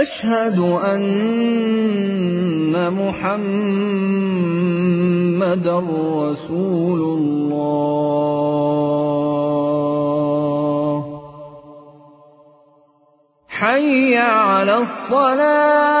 أشهد أن محمدا رسول الله. حي على الصلاة.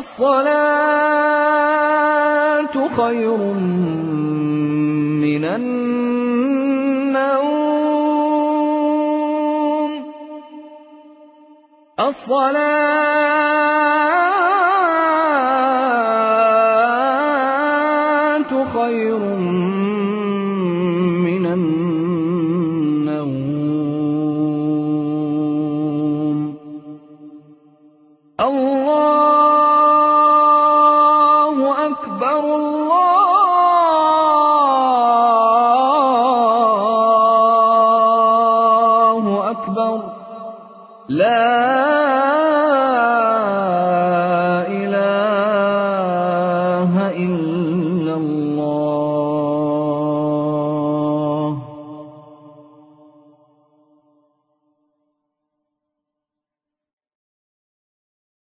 الصلاة خير من النوم. الصلاة خير من النوم. لا